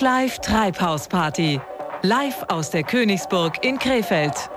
Live Treibhausparty. Live aus der Königsburg in Krefeld.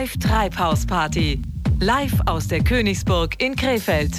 Live Treibhausparty. Live aus der Königsburg in Krefeld.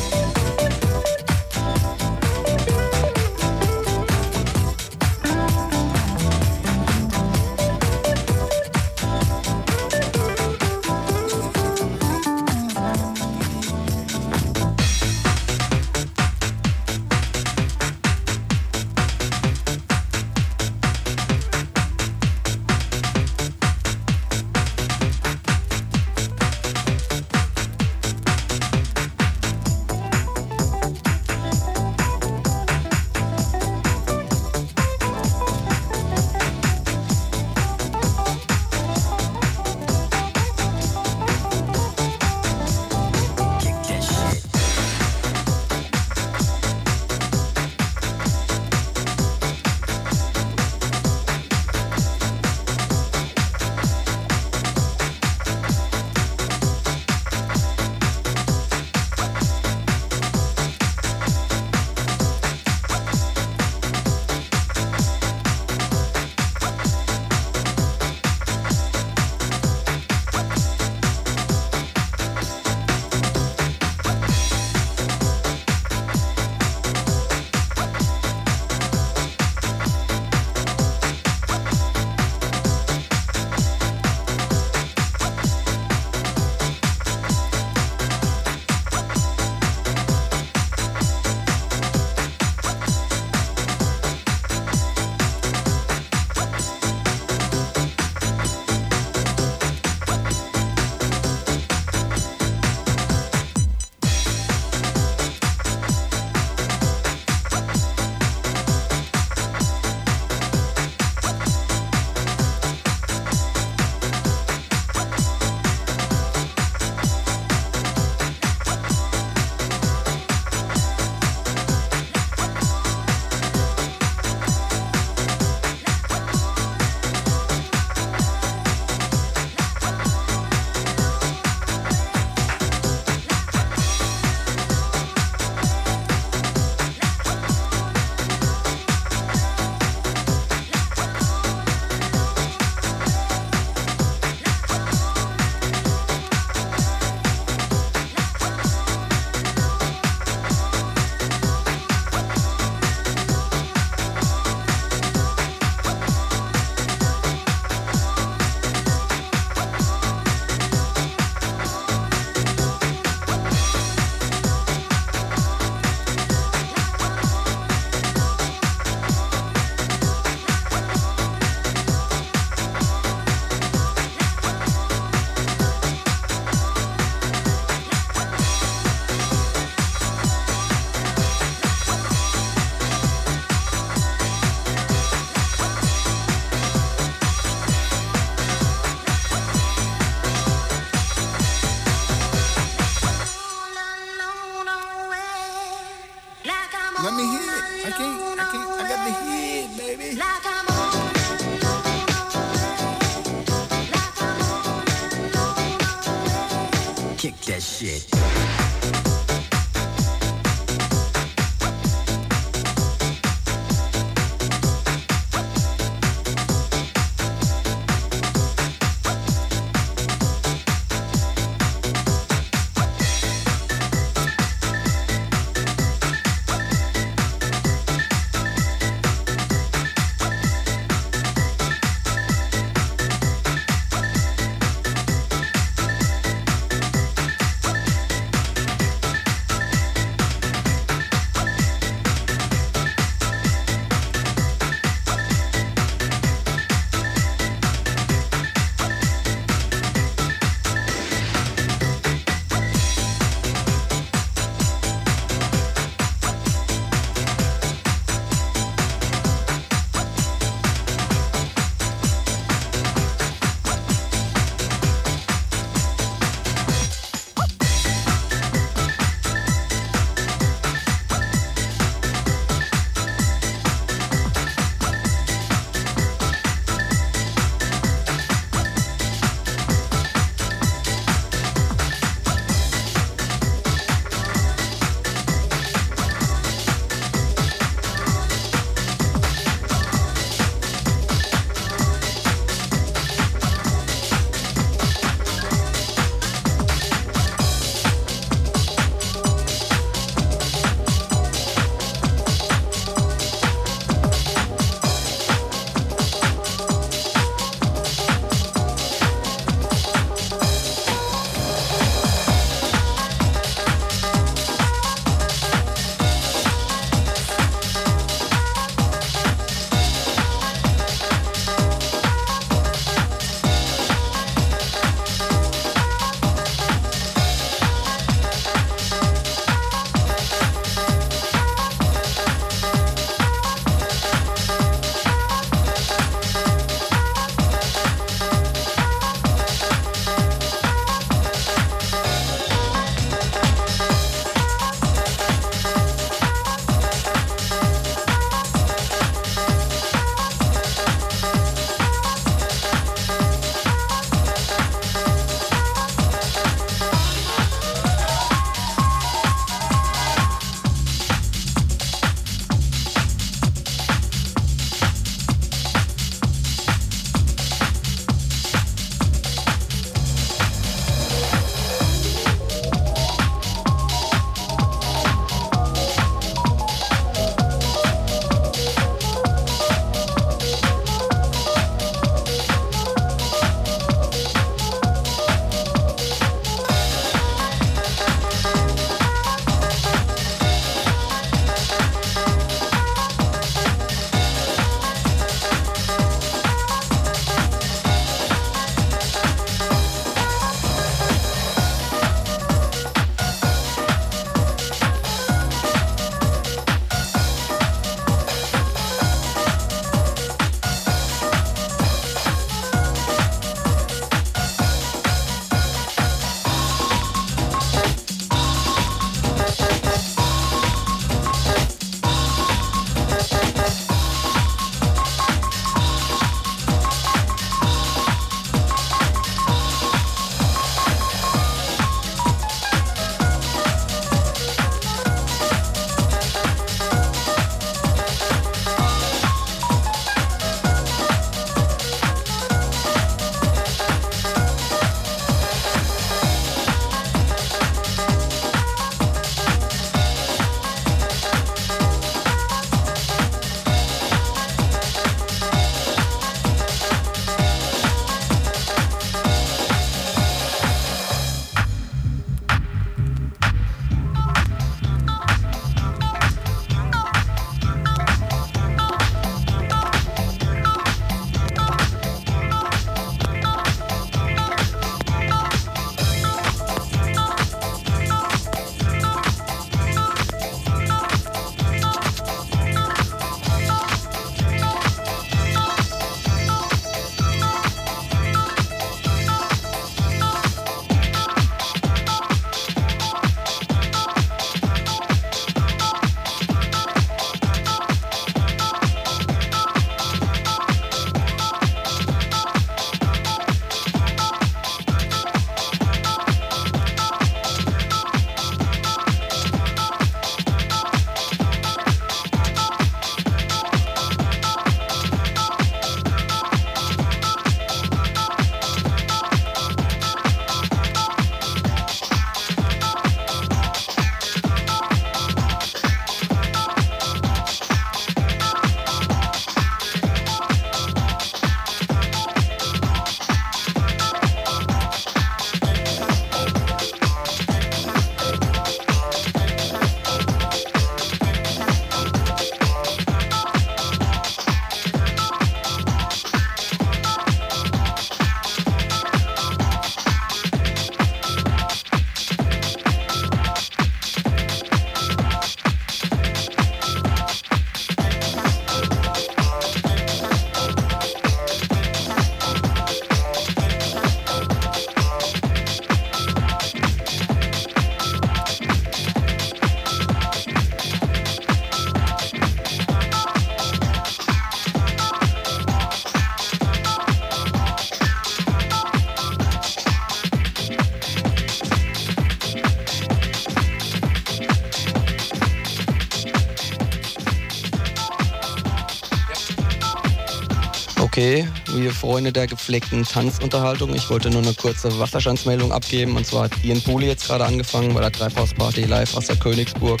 Freunde der gepflegten Tanzunterhaltung. Ich wollte nur eine kurze Wasserstandsmeldung abgeben. Und zwar hat Ian Pooley jetzt gerade angefangen bei der Treibhausparty live aus der Königsburg.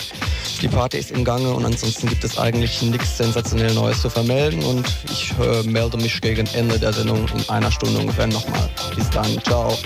Die Party ist im Gange und ansonsten gibt es eigentlich nichts sensationell Neues zu vermelden. Und ich äh, melde mich gegen Ende der Sendung in einer Stunde ungefähr nochmal. Bis dann, ciao.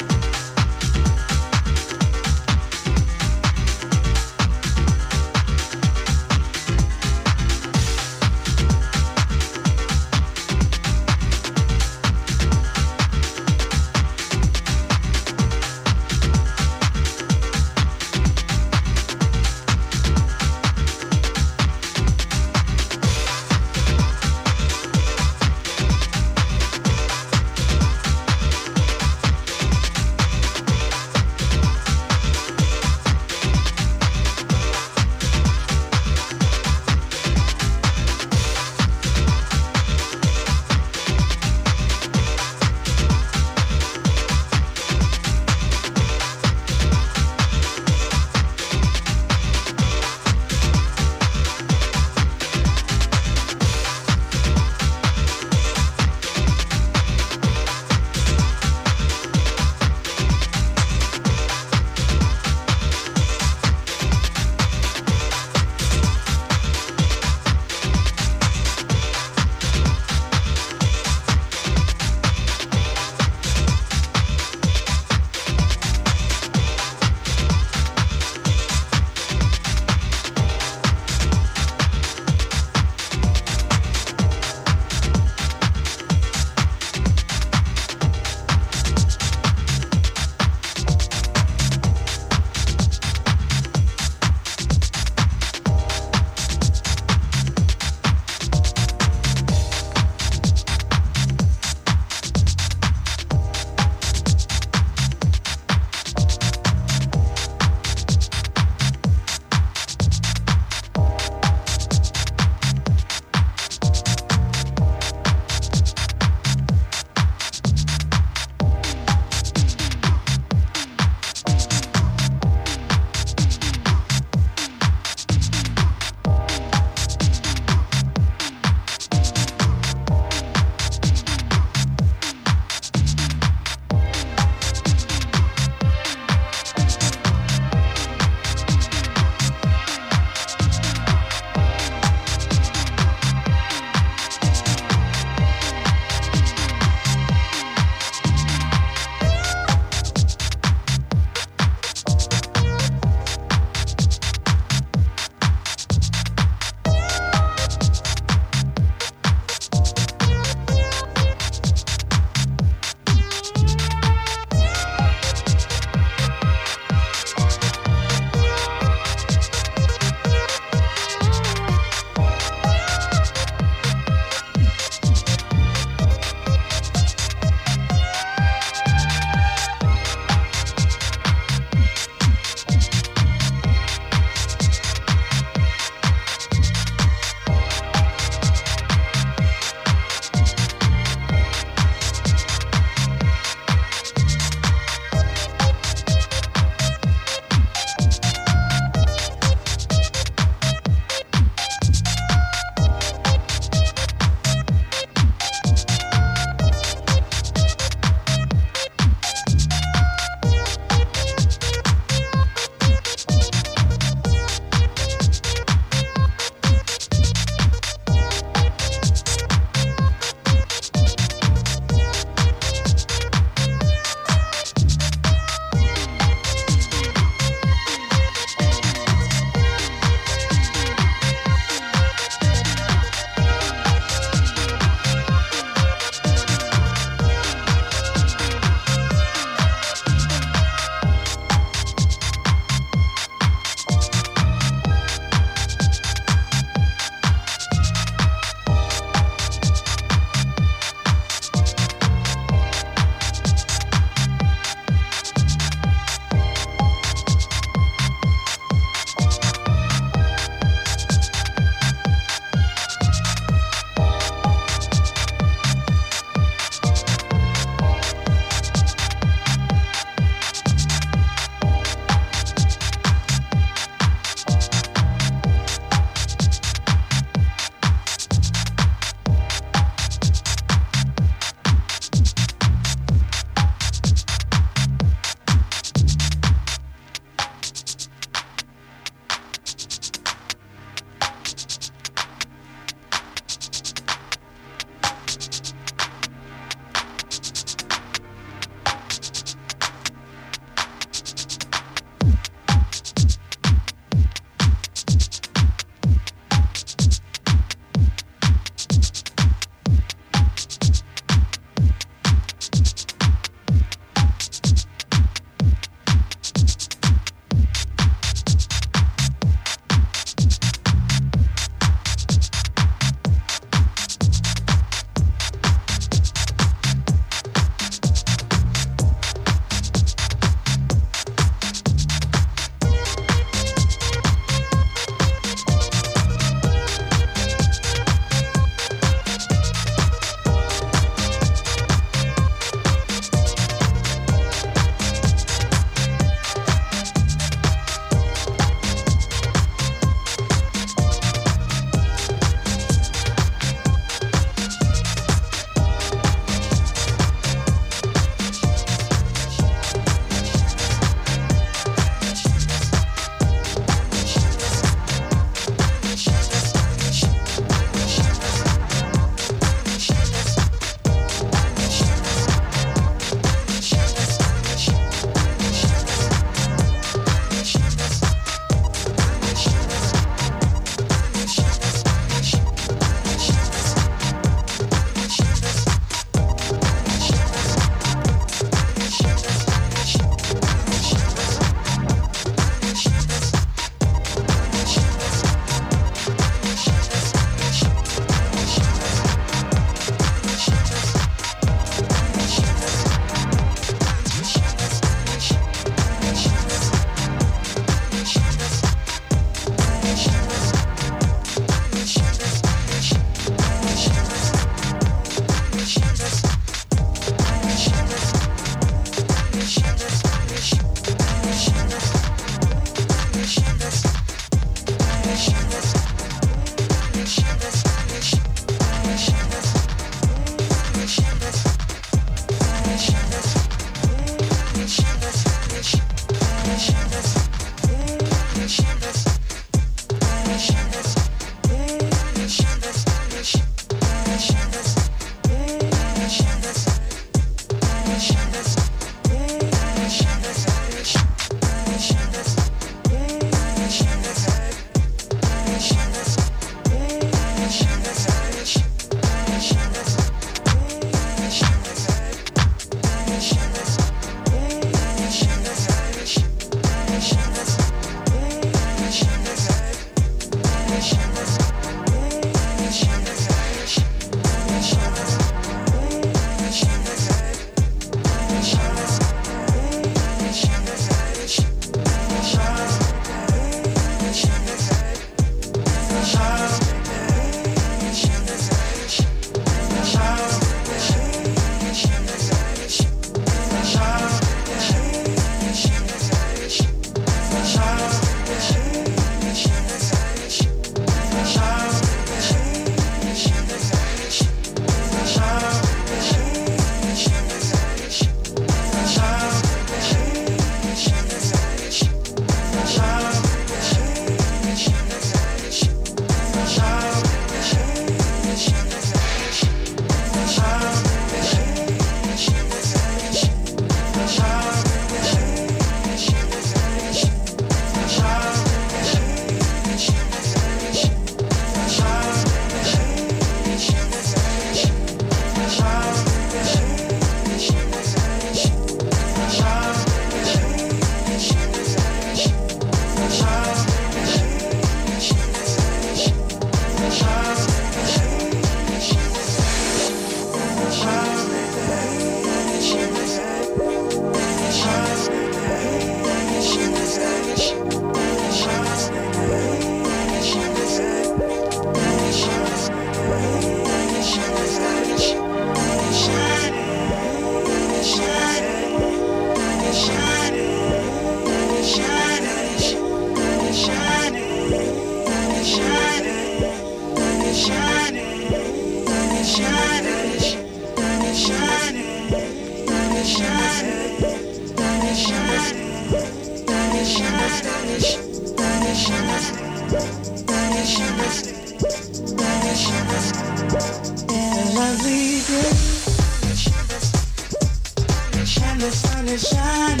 the sun is shining.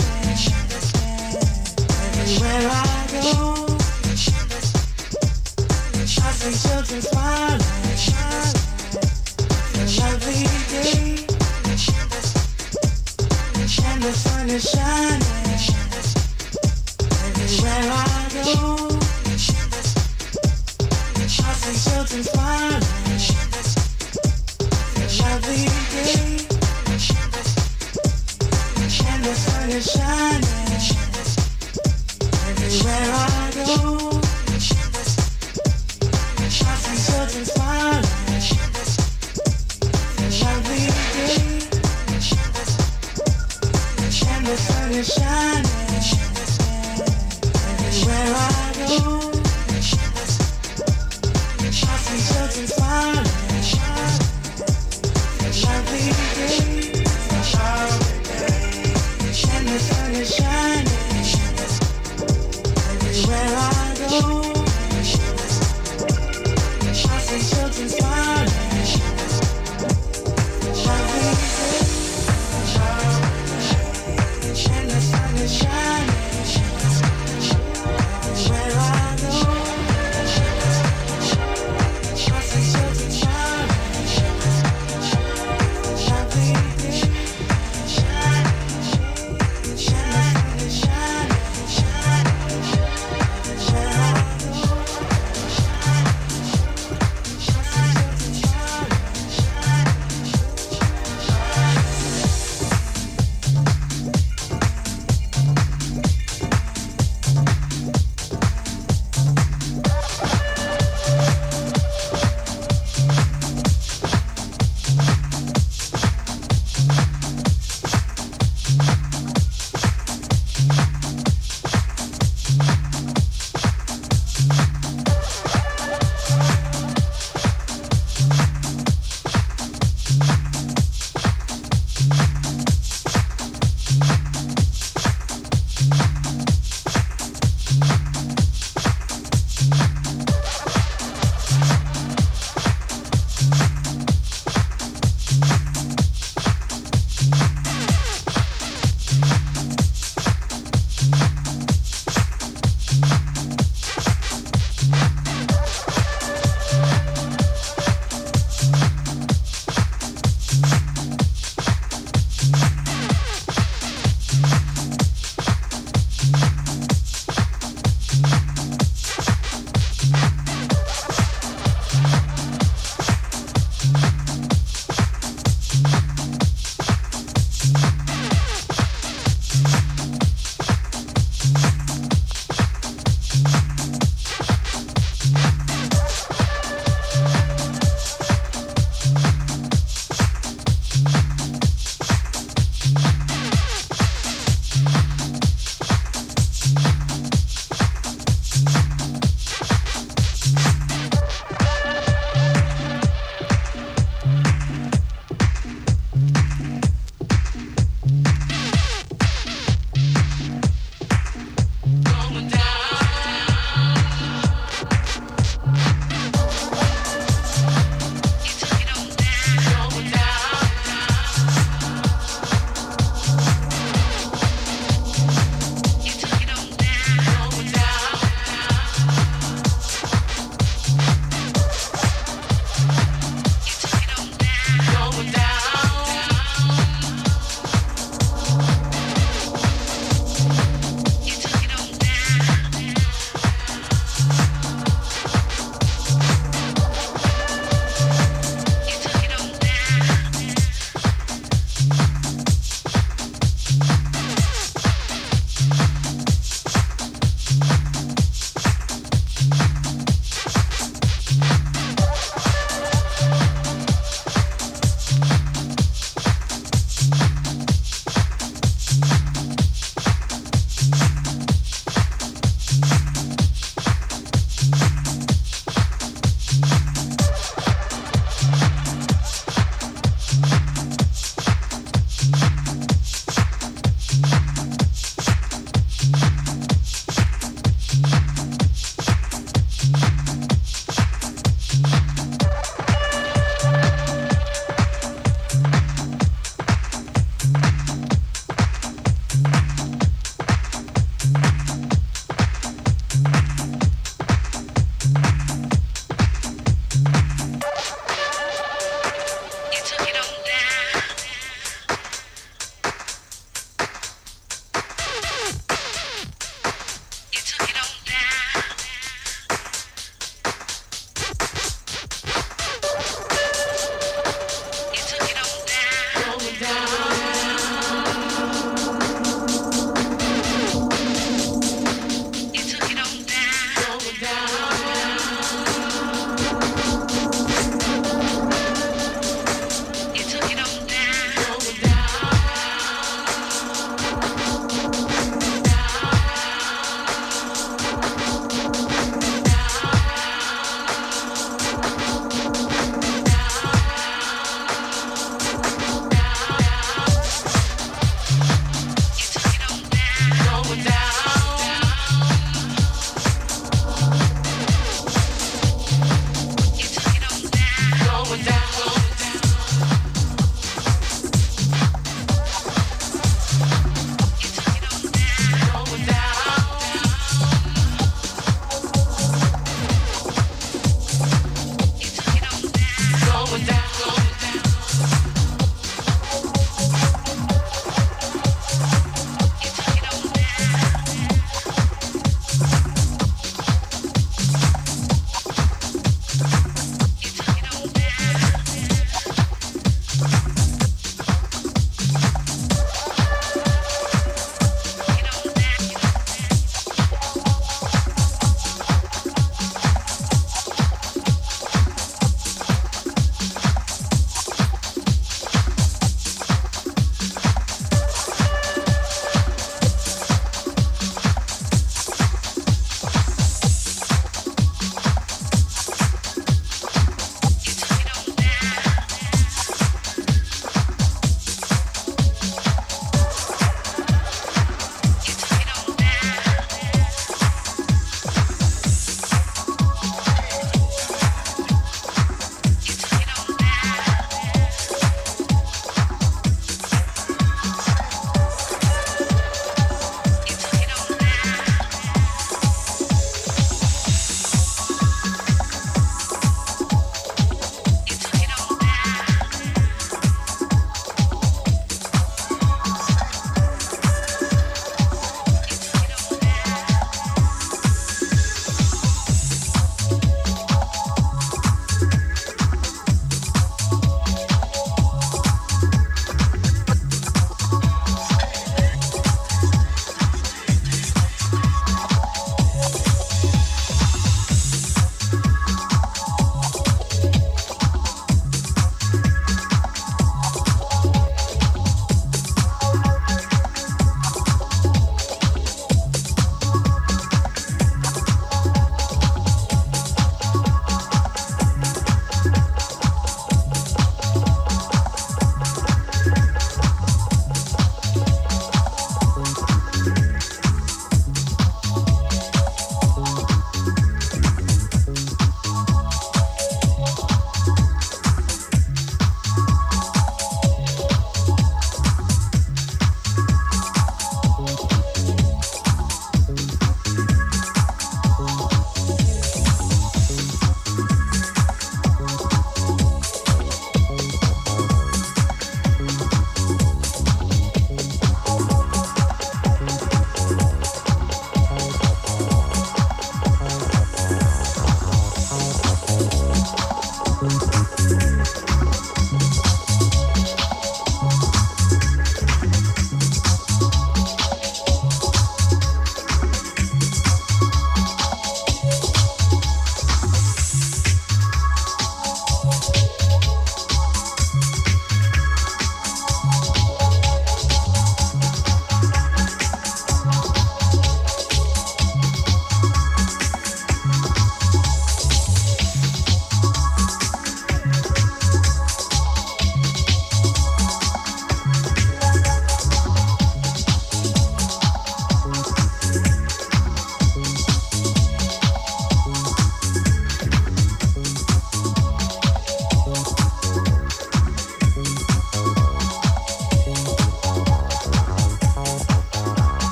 Everywhere I go, I see children smiling. It's a lovely day, and the sun is shining. Everywhere I go, I see children smiling.